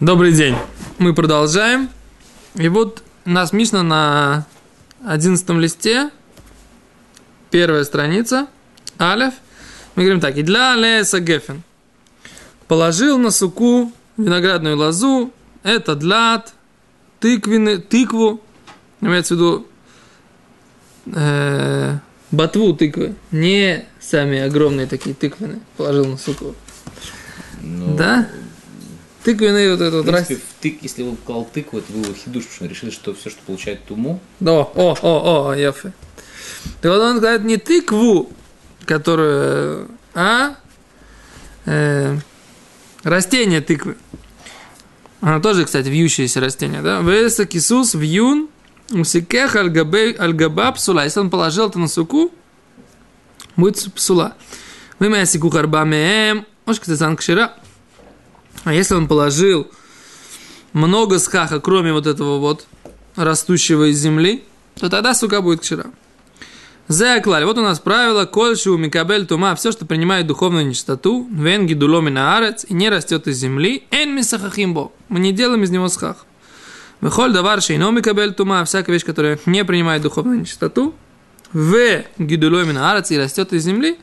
Добрый день. Мы продолжаем. И вот у нас Мишна на одиннадцатом листе. Первая страница. Алев. Мы говорим так. И для Леса Гефен. Положил на суку виноградную лозу. Это длат, тыквины, тыкву. Имеется в виду э, ботву тыквы. Не сами огромные такие тыквины. Положил на суку. Ну, Да? Тыквенные вот это В вот в тык, если вы клал тыкву, это было хидуш, потому что решили, что все, что получает туму, О, о, о, о, яфе. Так вот он говорит не тыкву, которую, а э, растение тыквы. Она тоже, кстати, вьющееся растение, да? Веса кисус вьюн усикех альгаба псула. Если он положил это на суку, будет псула. Вы моя сику харба меем, ошка кшира. А если он положил много схаха, кроме вот этого вот растущего из земли, то тогда сука будет кшира. Зеаклаль. Вот у нас правило. Кольшу микабель тума. Все, что принимает духовную нечистоту. Венги дуломи на. И не растет из земли. Эн мисахахимбо. Мы не делаем из него схах. Выхоль давар шейно микабель тума. Всякая вещь, которая не принимает духовную нечистоту. В гидуломи на. И растет из земли.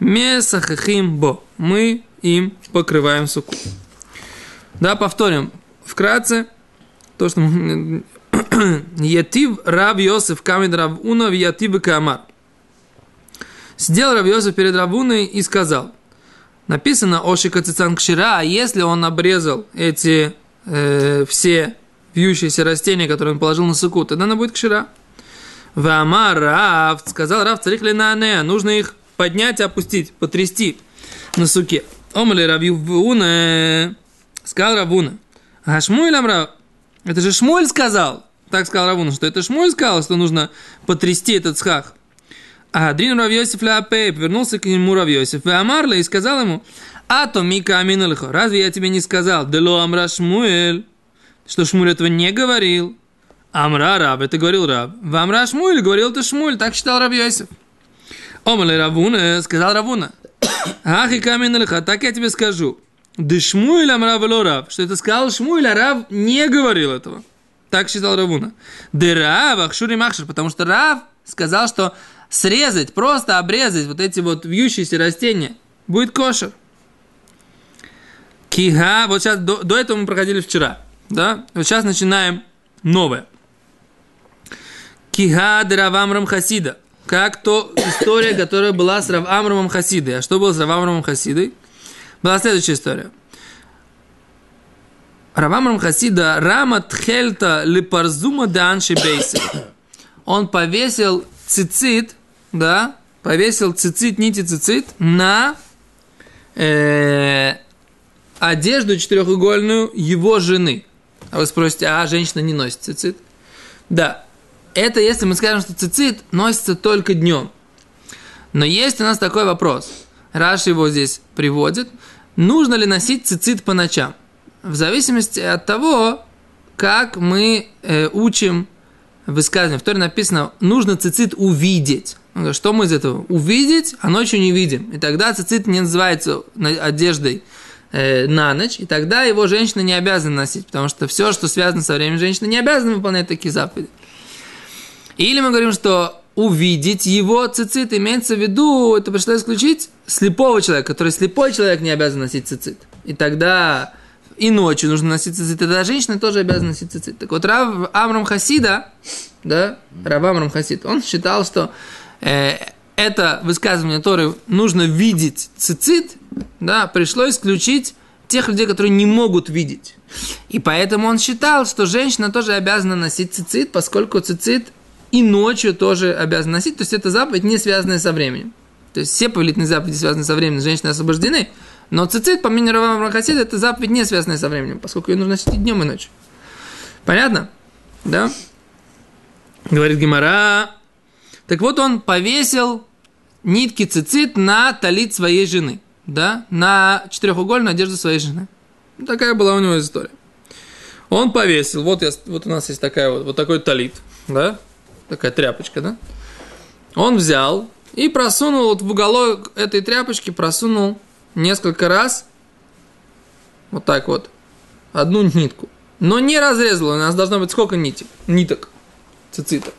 Месахахимбо. Мы им покрываем суку. Да, повторим. Вкратце. То, что Ятив Рав Йосиф Камид Рав Уна в Ятив Камар. Сидел Рав Йосиф перед Равуной и сказал, написано Ошика Цицан Кшира, а если он обрезал эти э, все вьющиеся растения, которые он положил на суку, тогда она будет Кшира. Вамар Рав, сказал Рав, царих ане, нужно их поднять, опустить, потрясти на суке. Омали Рав Ювуна, сказал Равуна, а Шмуэль Рав, это же Шмуэль сказал, так сказал Равуна, что это Шмуэль сказал, что нужно потрясти этот схах. А Адрин Рав Йосиф Ляпей повернулся к нему Рав Йосиф и Амарла и сказал ему, а то Мика Аминалихо, разве я тебе не сказал, Дело Амра Шмуэль, что Шмуль этого не говорил? Амра Раб, это говорил Раб. В Амра Шмуэль говорил это Шмуль, так считал Рав Йосиф. Омале Равуна, сказал Равуна. Ах и Каминалиха, так я тебе скажу. Да Шмуэль Амра вело Рав, что это сказал Шмуэль, а Рав не говорил этого. Так считал Равуна. Да Рав, Ахшури Махшир, потому что Рав сказал, что срезать, просто обрезать вот эти вот вьющиеся растения будет кошер. Кига, вот сейчас, до, до этого мы проходили вчера, да? Вот сейчас начинаем новое. Кига Равамрам Хасида. Как то история, которая была с Равамрамом Хасидой. А что было с Равамрамом Хасидой? Была следующая история. Равамрам Хасида Рама Тхельта Липарзума Данши Бейси. Он повесил цицит, да, повесил цицит, нити цицит на э, одежду четырехугольную его жены. А вы спросите, а женщина не носит цицит? Да, это если мы скажем, что цицит носится только днем. Но есть у нас такой вопрос. Раш его здесь приводит. Нужно ли носить цицит по ночам? В зависимости от того, как мы э, учим высказывание. В Торе написано, нужно цицит увидеть. Что мы из этого? Увидеть, а ночью не видим. И тогда цицит не называется одеждой э, на ночь, и тогда его женщина не обязана носить, потому что все, что связано со временем женщины, не обязана выполнять такие заповеди. Или мы говорим, что увидеть его цицит имеется в виду, это пришло исключить слепого человека, который слепой человек не обязан носить цицит. И тогда и ночью нужно носить цицит, тогда женщина тоже обязана носить цицит. Так вот, Рав Амрам Хасида, да, Рав Амрам Хасид, он считал, что э, это высказывание Торы нужно видеть цицит, да, пришло исключить тех людей, которые не могут видеть. И поэтому он считал, что женщина тоже обязана носить цицит, поскольку цицит и ночью тоже обязана носить. То есть это заповедь, не связанная со временем. То есть все повелительные заповеди, связанные со временем, женщины освобождены. Но цицит, по мнению Равама Хасида, это заповедь, не связанная со временем, поскольку ее нужно носить и днем, и ночью. Понятно? Да? Говорит Гимара. Так вот, он повесил нитки цицит на талит своей жены. Да? На четырехугольную одежду своей жены. Такая была у него история. Он повесил, вот, я, вот у нас есть такая вот, вот такой талит, да? Такая тряпочка, да? Он взял и просунул вот в уголок этой тряпочки, просунул несколько раз, вот так вот, одну нитку, но не разрезал, у нас должно быть сколько ниток? Ниток, цицитов.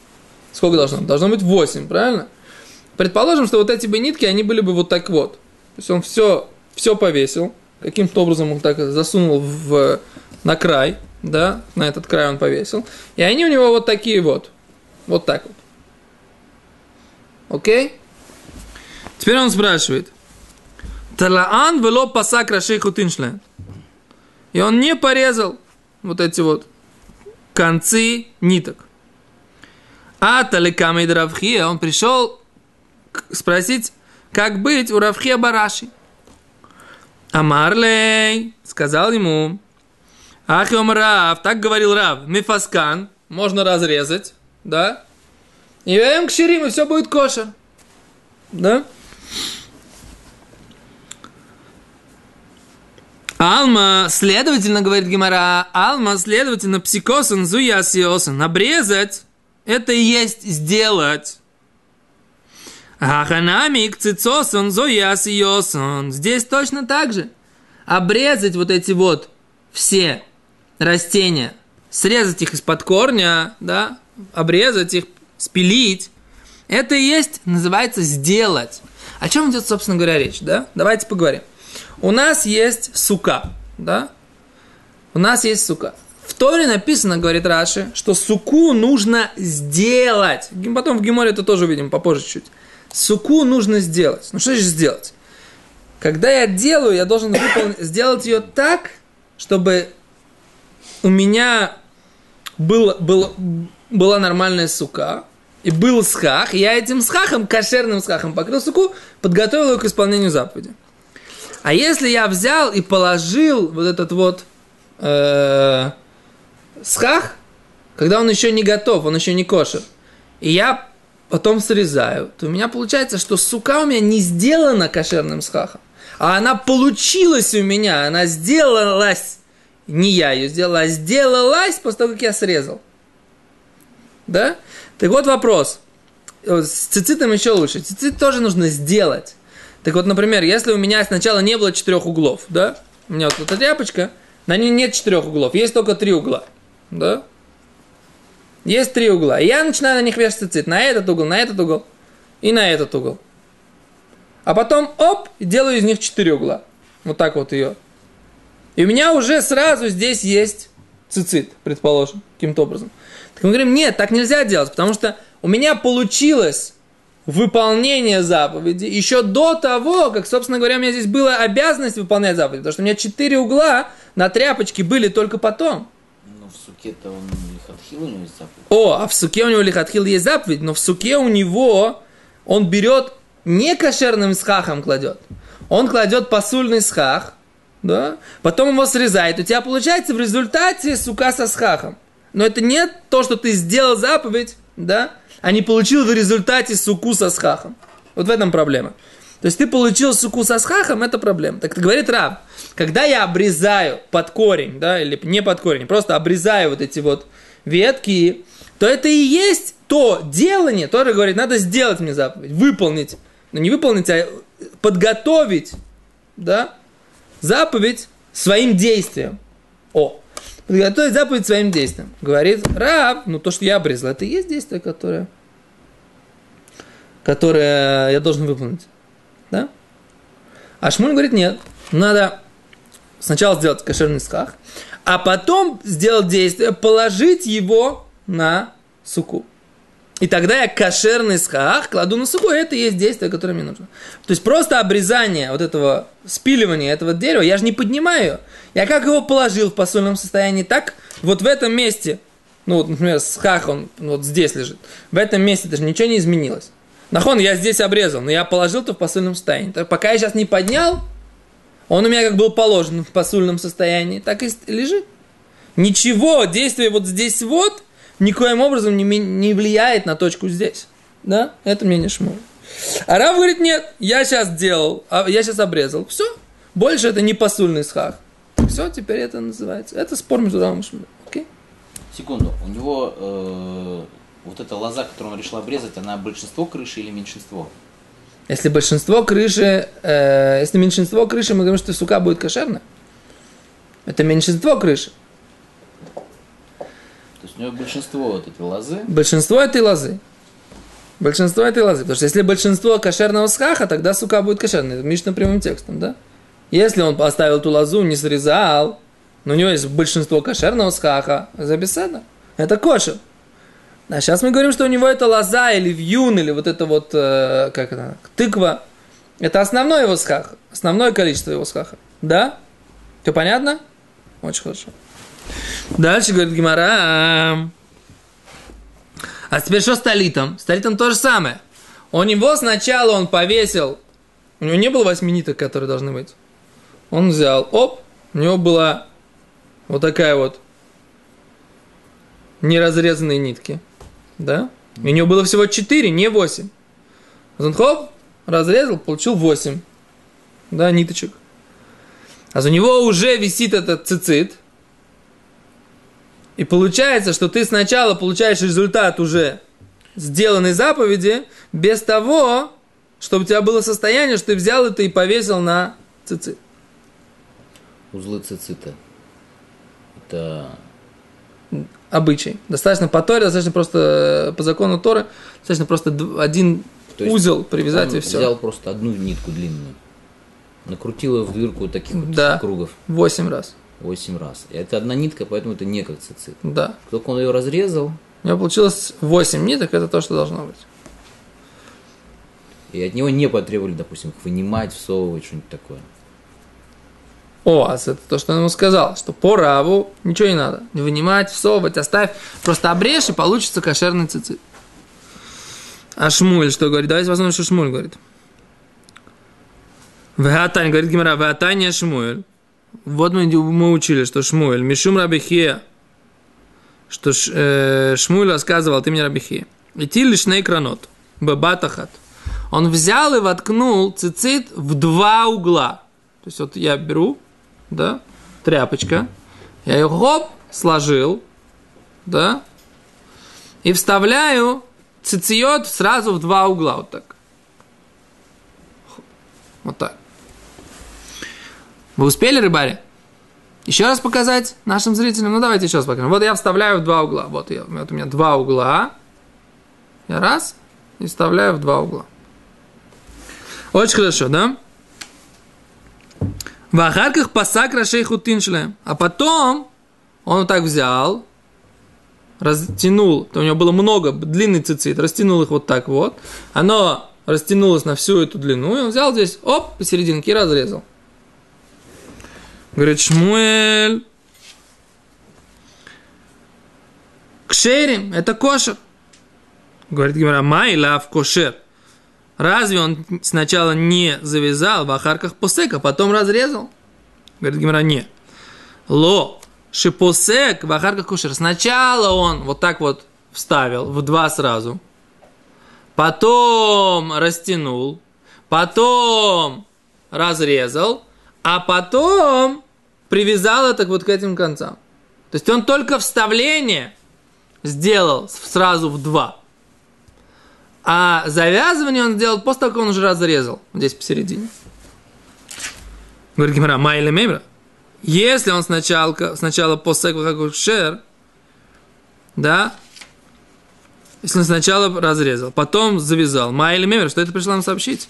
Сколько должно? Должно быть 8, правильно? Предположим, что вот эти бы нитки, они были бы вот так вот. То есть он все, все повесил, каким-то образом он так засунул в, на край, да, на этот край он повесил. И они у него вот такие вот. Вот так вот. Окей? Теперь он спрашивает. Талаан вело пасак рашей хутиншлен. И он не порезал вот эти вот концы ниток. А таликамид Равхия, он пришел спросить, как быть у Равхия Бараши. Амарлей сказал ему, Ахиом Рав, так говорил Рав, мифаскан, можно разрезать, да? И к кширим, и все будет кошер. Да? Алма, следовательно, говорит Гимара, Алма, следовательно, псикосан, зуясиосан, обрезать, это и есть сделать. Аханамик, цицосан, зуясиосан. Здесь точно так же. Обрезать вот эти вот все растения, срезать их из-под корня, да, обрезать их, спилить, это и есть, называется сделать. О чем идет, собственно говоря, речь, да? Давайте поговорим. У нас есть сука, да? У нас есть сука. В Торе написано, говорит Раши, что суку нужно сделать. Потом в Геморе это тоже увидим попозже чуть. Суку нужно сделать. Ну что же сделать? Когда я делаю, я должен выполнить, сделать ее так, чтобы у меня был, был, была нормальная сука, и был схах, я этим схахом, кошерным схахом покрыл суку, подготовил его к исполнению заповеди. А если я взял и положил вот этот вот э, схах, когда он еще не готов, он еще не кошер, и я потом срезаю, то у меня получается, что сука у меня не сделана кошерным схахом, а она получилась у меня, она сделалась, не я ее сделала, а сделалась после того, как я срезал. Да? Так вот вопрос. С цицитом еще лучше. Цицит тоже нужно сделать. Так вот, например, если у меня сначала не было четырех углов, да, у меня вот эта тряпочка, на ней нет четырех углов, есть только три угла, да, есть три угла. И я начинаю на них вешать цицит, на этот угол, на этот угол и на этот угол. А потом, оп, делаю из них четыре угла. Вот так вот ее. И у меня уже сразу здесь есть цицит, предположим, каким-то образом. Так мы говорим, нет, так нельзя делать, потому что у меня получилось выполнение заповеди еще до того, как, собственно говоря, у меня здесь была обязанность выполнять заповедь, потому что у меня четыре угла на тряпочке были только потом. Но в суке-то он лихатхил у него есть заповедь. О, а в суке у него лихатхил есть заповедь, но в суке у него он берет не кошерным схахом кладет, он кладет посульный схах, да, потом его срезает. У тебя получается в результате сука со схахом но это не то, что ты сделал заповедь, да, а не получил в результате суку со схахом. Вот в этом проблема. То есть ты получил суку со схахом, это проблема. Так говорит Раб, когда я обрезаю под корень, да, или не под корень, просто обрезаю вот эти вот ветки, то это и есть то делание, то, говорит, надо сделать мне заповедь, выполнить. Ну, не выполнить, а подготовить, да, заповедь своим действием. О, подготовить заповедь своим действием. Говорит раб, ну то, что я обрезал, это и есть действие, которое, которое я должен выполнить. Да? А Шмуль говорит, нет, надо сначала сделать кошерный сках, а потом сделать действие, положить его на суку. И тогда я кошерный схах кладу на сухой, это и есть действие, которое мне нужно. То есть просто обрезание вот этого, спиливания этого дерева, я же не поднимаю. Я как его положил в посольном состоянии, так вот в этом месте, ну вот, например, схах он вот здесь лежит, в этом месте даже ничего не изменилось. Нахон, я здесь обрезал, но я положил-то в посольном состоянии. Так, пока я сейчас не поднял, он у меня как был положен в посульном состоянии, так и лежит. Ничего, действие вот здесь вот – никоим образом не, не влияет на точку здесь. Да? Это мнение Шмуля. А Рав говорит, нет, я сейчас делал, а я сейчас обрезал. Все, больше это не посульный схах. Все, теперь это называется. Это спор между Равом и Шмулем. Окей? Секунду, у него э, вот эта лоза, которую он решил обрезать, она большинство крыши или меньшинство? Если большинство крыши, э, если меньшинство крыши, мы говорим, что сука будет кошерная. Это меньшинство крыши. У него большинство вот этой лозы. Большинство этой лозы. Большинство этой лозы. Потому что если большинство кошерного схаха, тогда сука будет кошерной. Это Мишна прямым текстом, да? Если он поставил ту лозу, не срезал, но у него есть большинство кошерного схаха, записано. Это кошер. А сейчас мы говорим, что у него это лоза или вьюн, или вот это вот, э, как это, тыква. Это основной его схах, основное количество его схаха. Да? Все понятно? Очень хорошо. Дальше говорит Гимара. А теперь что с Талитом? С Талитом то же самое. У него сначала он повесил, у него не было восьми ниток, которые должны быть. Он взял, оп, у него была вот такая вот неразрезанные нитки. Да? И у него было всего 4, не 8. Он разрезал, получил 8. Да, ниточек. А за него уже висит этот цицит. И получается, что ты сначала получаешь результат уже сделанной заповеди, без того, чтобы у тебя было состояние, что ты взял это и повесил на цицит. Узлы цицита. Это обычай. Достаточно по Торе, достаточно просто по закону Торы, достаточно просто один То узел привязать и все. взял просто одну нитку длинную, накрутил ее в дырку таких вот Да. кругов Восемь раз. 8 раз. И это одна нитка, поэтому это не как цицит. Да. Только он ее разрезал, У меня получилось 8 ниток, это то, что должно быть. и от него не потребовали, допустим, их вынимать, всовывать, что-нибудь такое. О, а это то, что он ему сказал, что по раву ничего не надо. Не вынимать, всовывать, оставь. Просто обрежь, и получится кошерный цицит. А Шмуль что говорит? Давайте посмотрим, что Шмуль говорит. Вегатань, говорит Гимара, Вегатань Шмуэль. Вот мы, мы учили, что Шмуэль, Мишум Рабихия, что э, Шмуэль рассказывал, ты мне Рабихия. Идти лишь на экранот, бабатахат. Он взял и воткнул цицит в два угла. То есть вот я беру, да, тряпочка, я ее хоп, сложил, да, и вставляю цициот сразу в два угла, вот так. Вот так. Вы успели, рыбари? Еще раз показать нашим зрителям? Ну, давайте еще раз покажем. Вот я вставляю в два угла. Вот, я, вот у меня два угла. Я раз и вставляю в два угла. Очень хорошо, да? В ахарках пасак рашей хутин шлем. А потом он вот так взял, растянул, то у него было много, длинный цицит, растянул их вот так вот. Оно растянулось на всю эту длину, и он взял здесь, оп, посерединке и разрезал. Говорит, Шмуэль, кшерим, это кошер. Говорит Гимара, май лав кошер. Разве он сначала не завязал в ахарках посек, а потом разрезал? Говорит Гимара, не. Ло, шипосек в ахарках кошер. Сначала он вот так вот вставил в два сразу, потом растянул, потом разрезал, а потом привязал это вот к этим концам. То есть он только вставление сделал сразу в два. А завязывание он сделал после того, как он уже разрезал. Здесь посередине. Говорит Гимара, майля мемра. Если он сначала, сначала после как шер, да, если он сначала разрезал, потом завязал, майля мемра, что это пришло нам сообщить?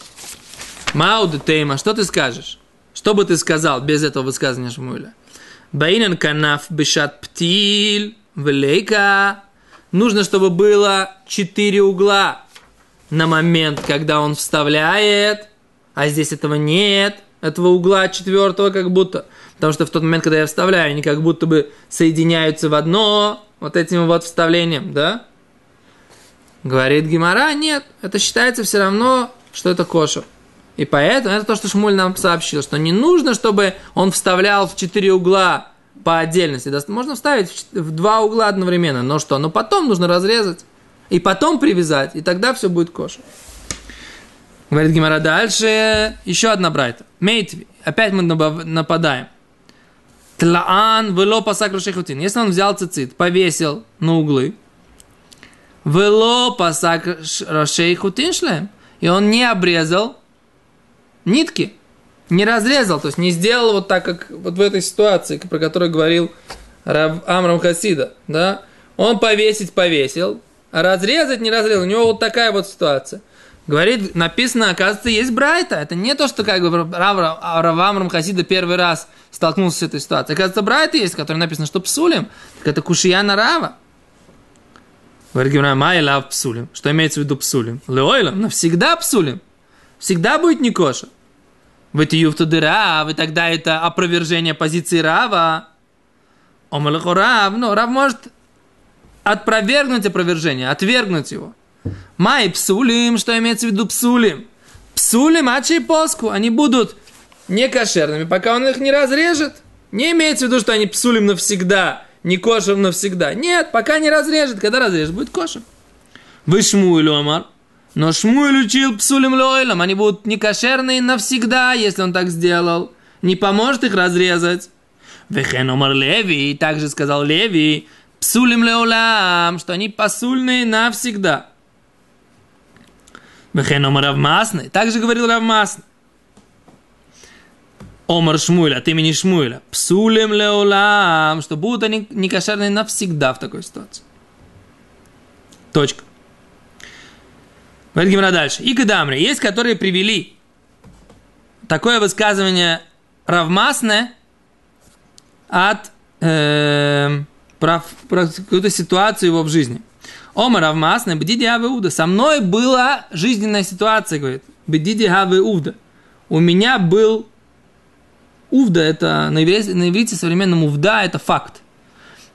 Мауд тейма, что ты скажешь? Что бы ты сказал без этого высказывания Шмуэля? Баинан канаф бешат птиль влейка. Нужно, чтобы было четыре угла на момент, когда он вставляет, а здесь этого нет, этого угла четвертого как будто. Потому что в тот момент, когда я вставляю, они как будто бы соединяются в одно вот этим вот вставлением, да? Говорит Гимара, нет, это считается все равно, что это кошер. И поэтому это то, что Шмуль нам сообщил, что не нужно, чтобы он вставлял в четыре угла по отдельности. Можно вставить в два угла одновременно, но что? Но потом нужно разрезать и потом привязать, и тогда все будет кошер. Говорит Гимара дальше, еще одна брайта. Мейтви, опять мы нападаем. Тлаан вело пасак рушейхутин. Если он взял цицит, повесил на углы, вело пасак рушейхутин шлем, и он не обрезал нитки. не разрезал, то есть не сделал вот так, как вот в этой ситуации, про которую говорил Рав Амрам Хасида, да, он повесить повесил, а разрезать не разрезал. У него вот такая вот ситуация. Говорит, написано, оказывается, есть Брайта. Это не то, что как бы Рав, Амрам Хасида первый раз столкнулся с этой ситуацией. Оказывается, Брайта есть, который написано, что псулим. Так это кушияна Рава. Говорит Гимра, май лав псулим. Что имеется в виду псулим? Леойлом, навсегда псулим. Всегда будет не коша. В эти юфтуды Рав, и тогда это опровержение позиции Рава. Омалаху Рав, ну, Рав может отпровергнуть опровержение, отвергнуть его. Май псулим, что имеется в виду псулим? Псулим, ачи поску, они будут некошерными, пока он их не разрежет. Не имеется в виду, что они псулим навсегда, не кошер навсегда. Нет, пока не разрежет. Когда разрежет, будет кошер. Вы Шмуэль Омар. Но Шмуэль учил псулим лойлом. Они будут некошерные навсегда, если он так сделал. Не поможет их разрезать. Вехен Омар Леви. Также сказал Леви. Псулим леолам. Что они посульные навсегда. Вехен Омар Равмасны. Также говорил Равмасны. Омар Шмуэля, от имени Шмуэля. Псулем леолам, что будут они некошерные навсегда в такой ситуации. Точка. Говорит Гимра дальше. И Кадамри, есть, которые привели такое высказывание равмасне от э, про, про какую-то ситуацию его в жизни. Ома равмасне, бдиди авеуда. Со мной была жизненная ситуация, говорит. Бдиди авеуда. У меня был Увда это на иврите, на иврите современном увда это факт.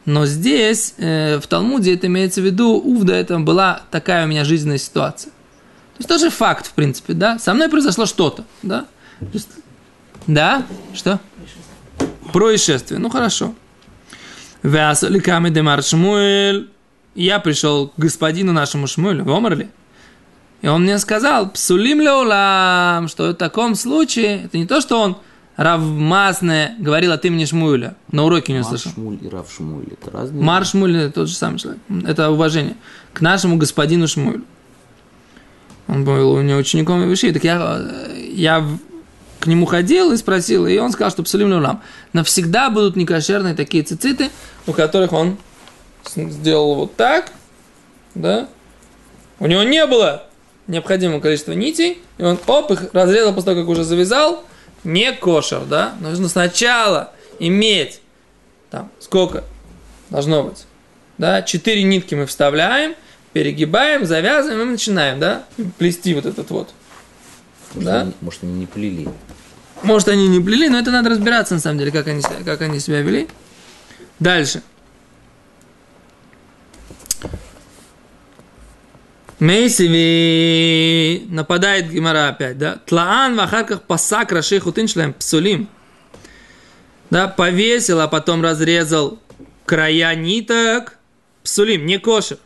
Но здесь, э, в Талмуде, это имеется в виду, увда это была такая у меня жизненная ситуация. Есть тоже факт, в принципе, да? Со мной произошло что-то, да? Есть, да? Что? Происшествие. Ну, хорошо. Вясаликами демар Шмуэль. Я пришел к господину нашему Шмуэлю, в Омарли. И он мне сказал, псулим леулам, что в таком случае, это не то, что он Рав Масне говорил от имени Шмуэля. На уроке не услышал. Шмуль и Рав Шмуль, это разные? Мар Шмуль – это тот же самый человек. Это уважение к нашему господину Шмуэлю. Он был у него учеником Виши. Так я, я к нему ходил и спросил, и он сказал, что Псалим Лулам. Навсегда будут некошерные такие цициты, у которых он сделал вот так, да, у него не было необходимого количества нитей, и он, оп, их разрезал после того, как уже завязал, не кошер, да, нужно сначала иметь, там, сколько должно быть, да, четыре нитки мы вставляем, перегибаем, завязываем и начинаем, да, плести вот этот вот. Может, да? они, может, они не плели. Может, они не плели, но это надо разбираться, на самом деле, как они, как они себя вели. Дальше. Мейсиви нападает Гимара опять, да? Тлаан в ахарках пасак рашей хутин шлем псулим. Да, повесил, а потом разрезал края ниток. Псулим, не кошер.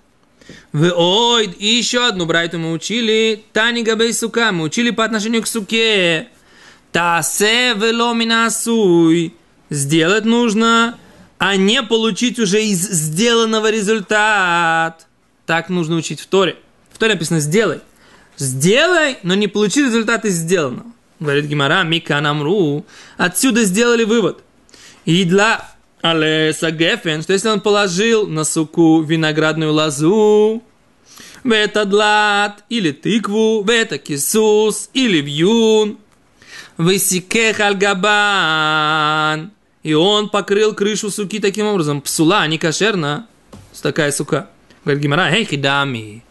Вы ой, и еще одну брайту мы учили. Тани габей сука, мы учили по отношению к суке. Тасе веломина суй. Сделать нужно, а не получить уже из сделанного результат. Так нужно учить в Торе. В Торе написано «сделай». Сделай, но не получи результат из сделанного. Говорит Гимара, Мика Намру. Отсюда сделали вывод. И для Алеса Гефен, что если он положил на суку виноградную лозу, в это длат, или тыкву, в это кисус, или вьюн, высикех альгабан, и он покрыл крышу суки таким образом. Псула, не кошерна, такая сука. Говорит Гимара, эй, хидами.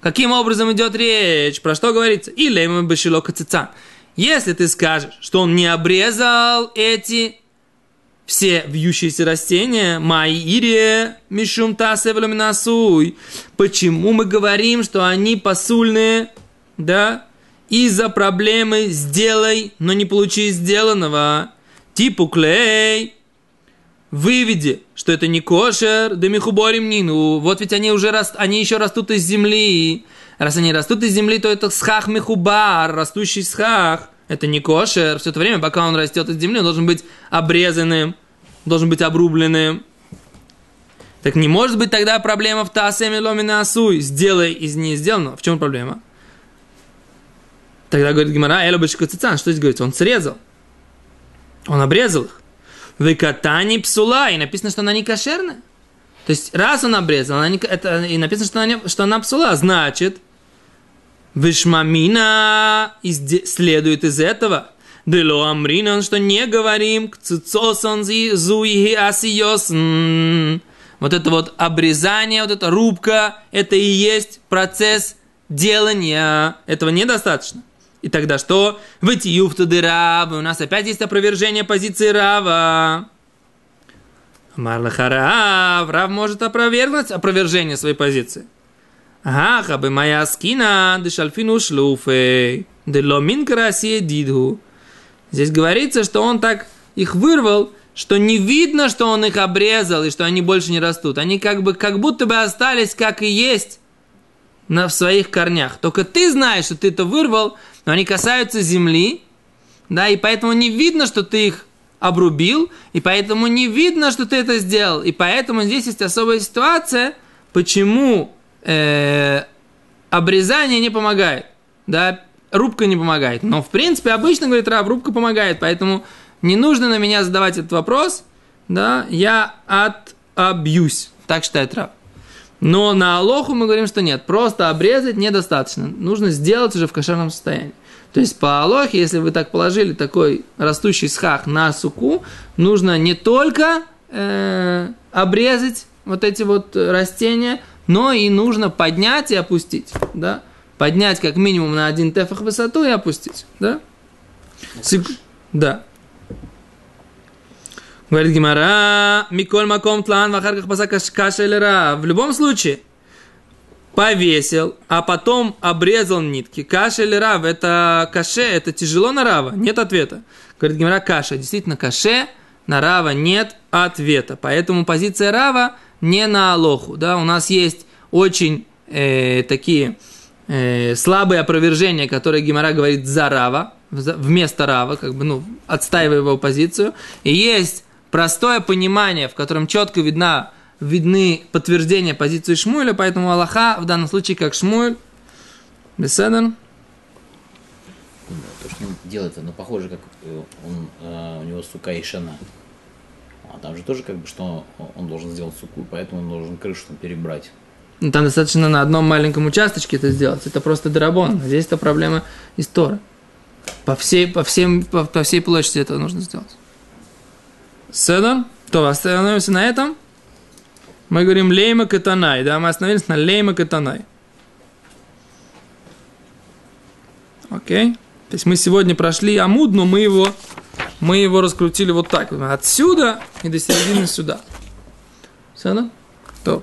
Каким образом идет речь? Про что говорится? Или башило кацицан. Если ты скажешь, что он не обрезал эти все вьющиеся растения, маире, мишум тасевеломинасуй, почему мы говорим, что они посульные, да, из-за проблемы сделай, но не получи сделанного, типу клей, выведи, что это не кошер, да михуборим нину. Вот ведь они уже раст, они еще растут из земли. Раз они растут из земли, то это схах михубар, растущий схах. Это не кошер. Все это время, пока он растет из земли, он должен быть обрезанным, должен быть обрубленным. Так не может быть тогда проблема в тасеме ломина асуй. Сделай из не сделанного. В чем проблема? Тогда говорит Гимара, Эля Башкацицан, что здесь говорится? Он срезал. Он обрезал их. Выкатани псула, и написано, что она не кошерная. То есть, раз он обрезал, она не, это, и написано, что она, что она псула, значит, вишмамина следует из этого. Дело амринан, что не говорим к цицосон зуи асиос. Вот это вот обрезание, вот эта рубка, это и есть процесс делания. Этого недостаточно. И тогда что? Выйти юфтуды Рава. У нас опять есть опровержение позиции Рава. Марлахарав. Рав может опровергнуть опровержение своей позиции. Ага, хабы моя скина, дешальфину шлуфей, деломин карасия дидху. Здесь говорится, что он так их вырвал, что не видно, что он их обрезал и что они больше не растут. Они как бы, как будто бы остались как и есть на, в своих корнях. Только ты знаешь, что ты это вырвал, но они касаются земли, да, и поэтому не видно, что ты их обрубил, и поэтому не видно, что ты это сделал. И поэтому здесь есть особая ситуация, почему э, обрезание не помогает, да, рубка не помогает. Но, в принципе, обычно, говорит Раб, рубка помогает, поэтому не нужно на меня задавать этот вопрос, да, я отобьюсь, так считает Раб. Но на Алоху мы говорим, что нет, просто обрезать недостаточно. Нужно сделать уже в кошерном состоянии. То есть по Алохе, если вы так положили такой растущий схах на суку, нужно не только э, обрезать вот эти вот растения, но и нужно поднять и опустить. Да? Поднять как минимум на один тефах высоту и опустить. Да? Сек... Да. Говорит Гимара, Миколь Маком Тлан, Вахарках Пасака или В любом случае, повесил, а потом обрезал нитки. Каша или рав, это каше, это тяжело на рава? Нет ответа. Говорит Гимара, каша. Действительно, каше, на рава нет ответа. Поэтому позиция рава не на алоху. Да? У нас есть очень э, такие э, слабые опровержения, которые Гимара говорит за рава, вместо рава, как бы, ну, отстаивая его позицию. И есть простое понимание, в котором четко видна, видны подтверждения позиции Шмуэля, поэтому Аллаха в данном случае как Шмуэль. Беседен. То, что он делает, оно похоже, как э, он, э, у него сука и шана. А там же тоже как бы, что он должен сделать суку, поэтому он должен крышу там перебрать. Ну, там достаточно на одном маленьком участочке это сделать. Это просто драбон. Здесь это проблема истории. По всей, по, всем, по, по всей площади это нужно сделать. Седор. То, остановимся на этом. Мы говорим лейма катанай, да, мы остановились на лейма катанай. Окей. То есть мы сегодня прошли амуд, но мы его, мы его раскрутили вот так. Отсюда и до середины сюда. Все, да? То.